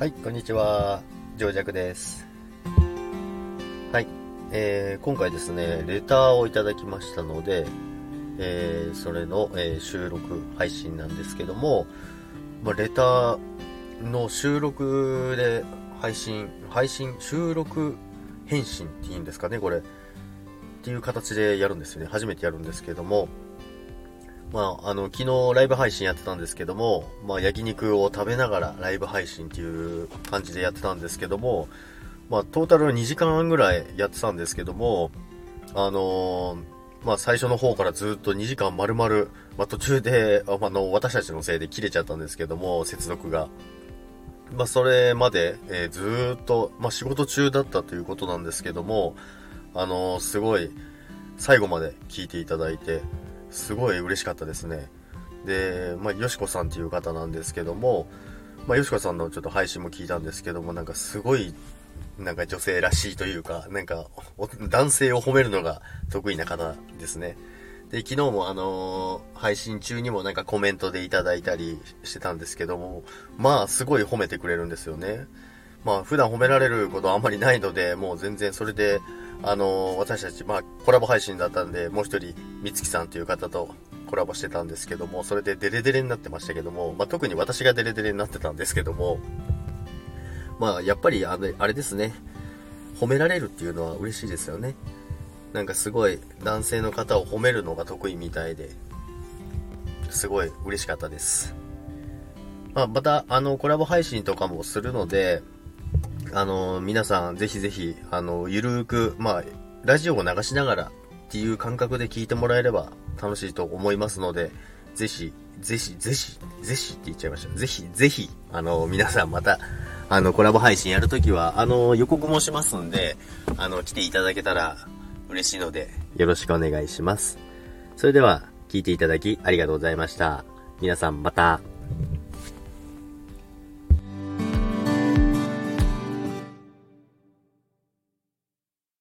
はい、こんにちは。上弱です。はい、えー、今回ですね、レターをいただきましたので、えー、それの、えー収録配信なんですけども、まあ、レターの収録で配信、配信、収録返信っていうんですかね、これ。っていう形でやるんですよね。初めてやるんですけども、まあ、あの、昨日ライブ配信やってたんですけども、まあ、焼肉を食べながらライブ配信っていう感じでやってたんですけども、まあ、トータル2時間ぐらいやってたんですけども、あのーまあ、最初の方からずっと2時間丸々、まあ、途中で、あの、私たちのせいで切れちゃったんですけども、接続が。まあ、それまで、えーずっと、まあ、仕事中だったということなんですけども、あのーすごい、最後まで聞いていただいて、すごい嬉しかったですね。で、まあ、よしこさんっていう方なんですけども、まあ、よしこさんのちょっと配信も聞いたんですけども、なんかすごい、なんか女性らしいというか、なんか、男性を褒めるのが得意な方ですね。で、昨日もあのー配信中にもなんかコメントでいただいたりしてたんですけども、まあ、すごい褒めてくれるんですよね。まあ、普段褒められることはあんまりないので、もう全然それで、あのー私たち、まあ、コラボ配信だったんで、もう一人、みつきさんという方とコラボしてたんですけども、それでデレデレになってましたけども、まあ、特に私がデレデレになってたんですけども、まあ、やっぱり、あの、あれですね、褒められるっていうのは嬉しいですよね。なんかすごい、男性の方を褒めるのが得意みたいで、すごい嬉しかったです。まあ、また、あの、コラボ配信とかもするので、あの、皆さん、ぜひぜひ、あの、ゆるーく、まあ、ラジオを流しながらっていう感覚で聞いてもらえれば楽しいと思いますので、ぜひ、ぜひ、ぜひ、ぜひって言っちゃいました。ぜひ、ぜひ、あの、皆さんまた、あの、コラボ配信やるときは、あの、予告もしますんで、あの、来ていただけたら嬉しいので、よろしくお願いします。それでは、聞いていただきありがとうございました。皆さんまた。